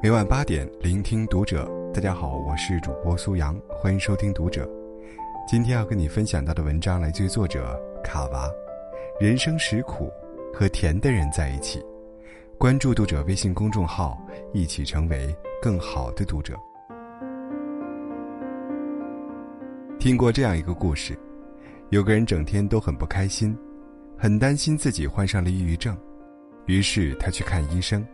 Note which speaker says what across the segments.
Speaker 1: 每晚八点，聆听读者。大家好，我是主播苏阳，欢迎收听读者。今天要跟你分享到的文章来自于作者卡娃。人生实苦，和甜的人在一起。关注读者微信公众号，一起成为更好的读者。听过这样一个故事，有个人整天都很不开心，很担心自己患上了抑郁症，于是他去看医生。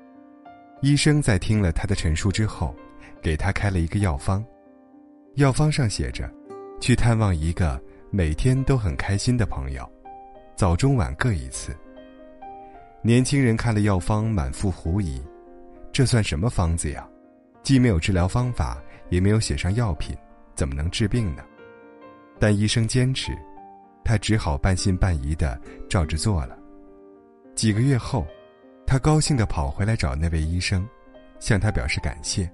Speaker 1: 医生在听了他的陈述之后，给他开了一个药方，药方上写着：“去探望一个每天都很开心的朋友，早中晚各一次。”年轻人看了药方，满腹狐疑：“这算什么方子呀？既没有治疗方法，也没有写上药品，怎么能治病呢？”但医生坚持，他只好半信半疑的照着做了。几个月后。他高兴地跑回来找那位医生，向他表示感谢，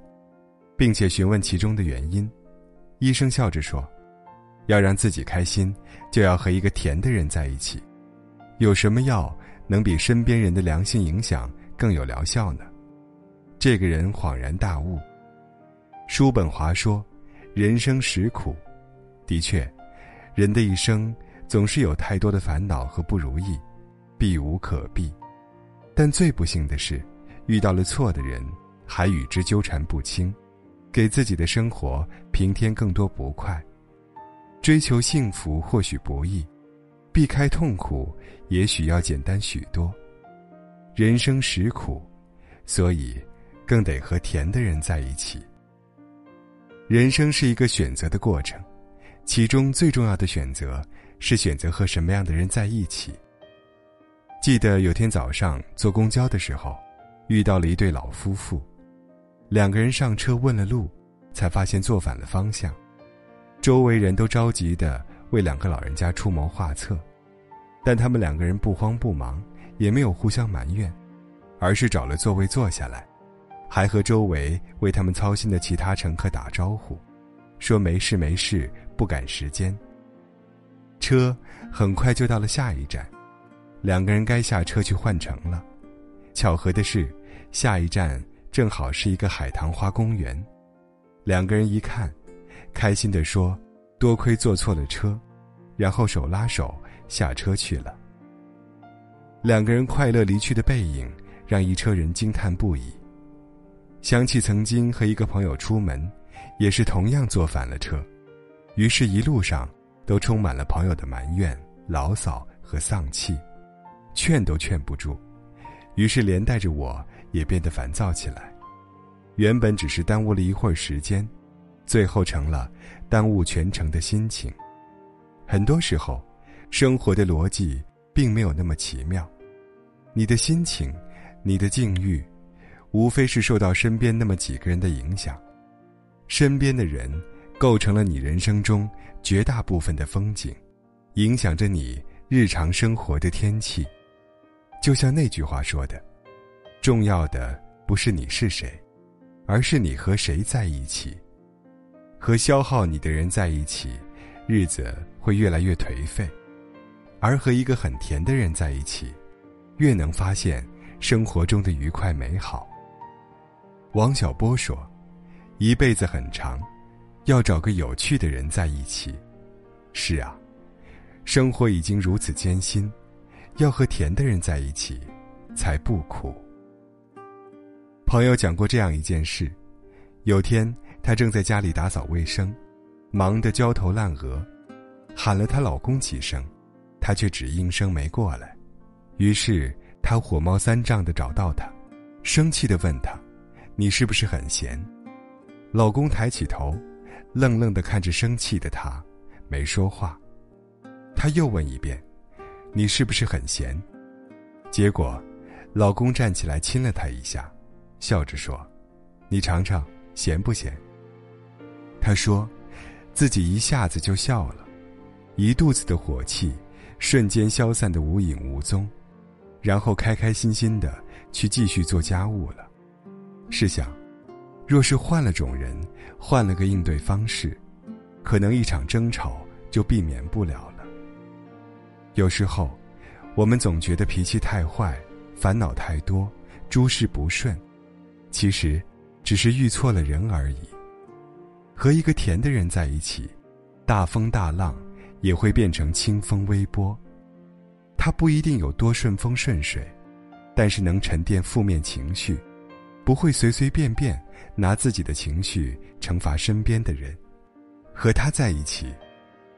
Speaker 1: 并且询问其中的原因。医生笑着说：“要让自己开心，就要和一个甜的人在一起。有什么药能比身边人的良性影响更有疗效呢？”这个人恍然大悟。叔本华说：“人生实苦。”的确，人的一生总是有太多的烦恼和不如意，避无可避。但最不幸的是，遇到了错的人，还与之纠缠不清，给自己的生活平添更多不快。追求幸福或许不易，避开痛苦也许要简单许多。人生实苦，所以更得和甜的人在一起。人生是一个选择的过程，其中最重要的选择是选择和什么样的人在一起。记得有天早上坐公交的时候，遇到了一对老夫妇，两个人上车问了路，才发现坐反了方向，周围人都着急的为两个老人家出谋划策，但他们两个人不慌不忙，也没有互相埋怨，而是找了座位坐下来，还和周围为他们操心的其他乘客打招呼，说没事没事，不赶时间。车很快就到了下一站。两个人该下车去换乘了，巧合的是，下一站正好是一个海棠花公园。两个人一看，开心地说：“多亏坐错了车。”然后手拉手下车去了。两个人快乐离去的背影，让一车人惊叹不已。想起曾经和一个朋友出门，也是同样坐反了车，于是一路上都充满了朋友的埋怨、牢骚和丧气。劝都劝不住，于是连带着我也变得烦躁起来。原本只是耽误了一会儿时间，最后成了耽误全程的心情。很多时候，生活的逻辑并没有那么奇妙。你的心情，你的境遇，无非是受到身边那么几个人的影响。身边的人，构成了你人生中绝大部分的风景，影响着你日常生活的天气。就像那句话说的，重要的不是你是谁，而是你和谁在一起。和消耗你的人在一起，日子会越来越颓废；而和一个很甜的人在一起，越能发现生活中的愉快美好。王小波说：“一辈子很长，要找个有趣的人在一起。”是啊，生活已经如此艰辛。要和甜的人在一起，才不苦。朋友讲过这样一件事：有天她正在家里打扫卫生，忙得焦头烂额，喊了她老公几声，他却只应声没过来。于是她火冒三丈的找到他，生气的问他：“你是不是很闲？”老公抬起头，愣愣的看着生气的他，没说话。他又问一遍。你是不是很闲？结果，老公站起来亲了她一下，笑着说：“你尝尝，咸不咸？”她说，自己一下子就笑了，一肚子的火气瞬间消散的无影无踪，然后开开心心的去继续做家务了。试想，若是换了种人，换了个应对方式，可能一场争吵就避免不了。有时候，我们总觉得脾气太坏，烦恼太多，诸事不顺。其实，只是遇错了人而已。和一个甜的人在一起，大风大浪也会变成清风微波。他不一定有多顺风顺水，但是能沉淀负面情绪，不会随随便便拿自己的情绪惩罚身边的人。和他在一起，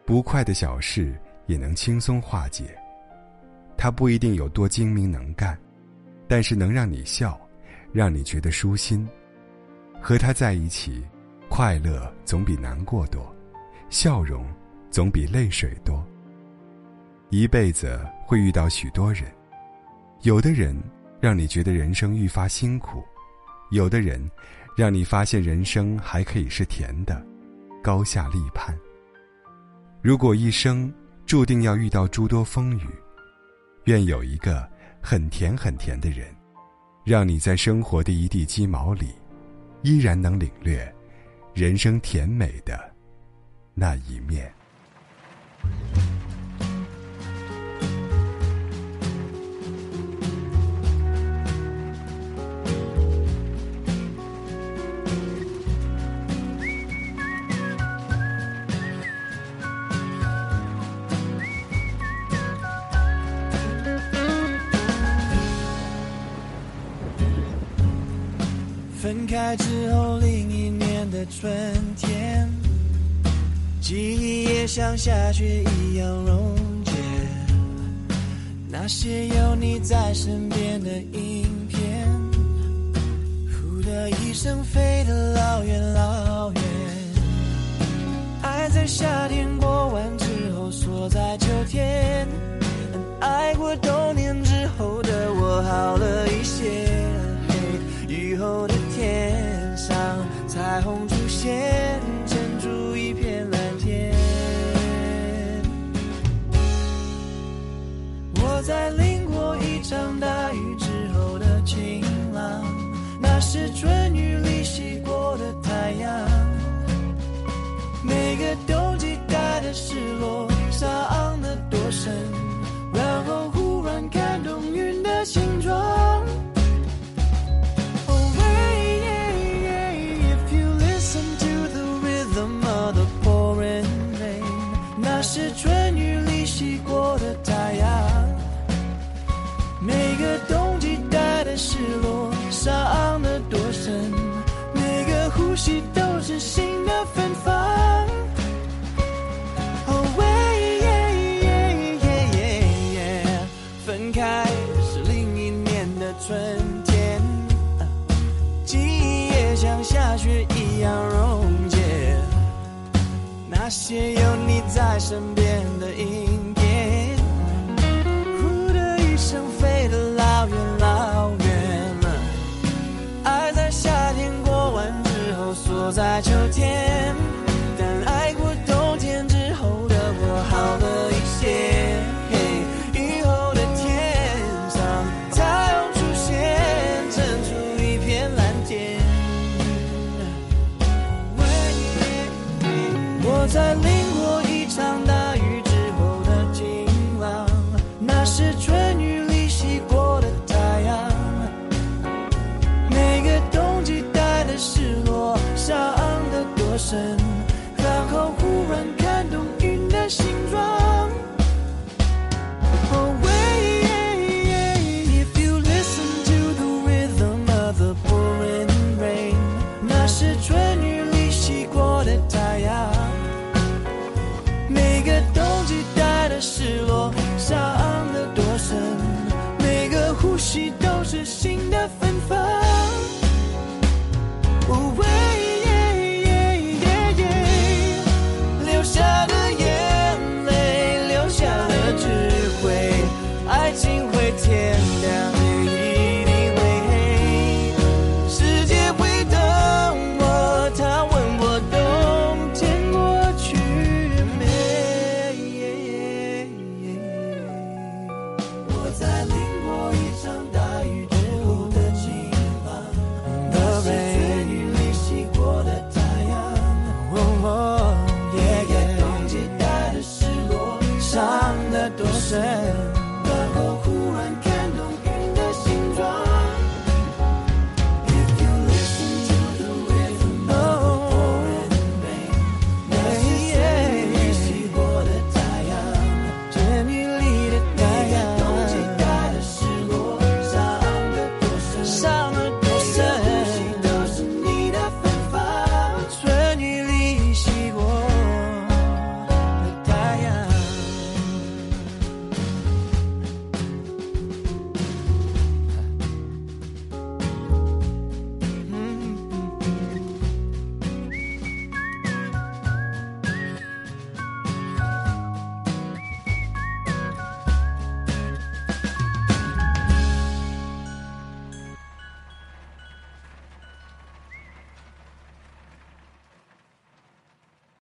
Speaker 1: 不快的小事也能轻松化解。他不一定有多精明能干，但是能让你笑，让你觉得舒心。和他在一起。快乐总比难过多，笑容总比泪水多。一辈子会遇到许多人，有的人让你觉得人生愈发辛苦，有的人让你发现人生还可以是甜的，高下立判。如果一生注定要遇到诸多风雨，愿有一个很甜很甜的人，让你在生活的一地鸡毛里，依然能领略。人生甜美的那一面。
Speaker 2: 分开之后，另一年的春天，记忆也像下雪一样溶解。那些有你在身边的影片，呼的一声飞得老远老远。爱在夏天过完之后锁在秋天，爱过冬天在淋过一场大雨之后的晴朗，那是春雨里洗过的太阳。每个冬季带的失落，伤得多深，都是新的芬芳。哦喂耶耶耶耶耶，分开是另一年的春天，记忆也像下雪一样溶解，那些有你在身边的。秋天，然后忽然看懂云的心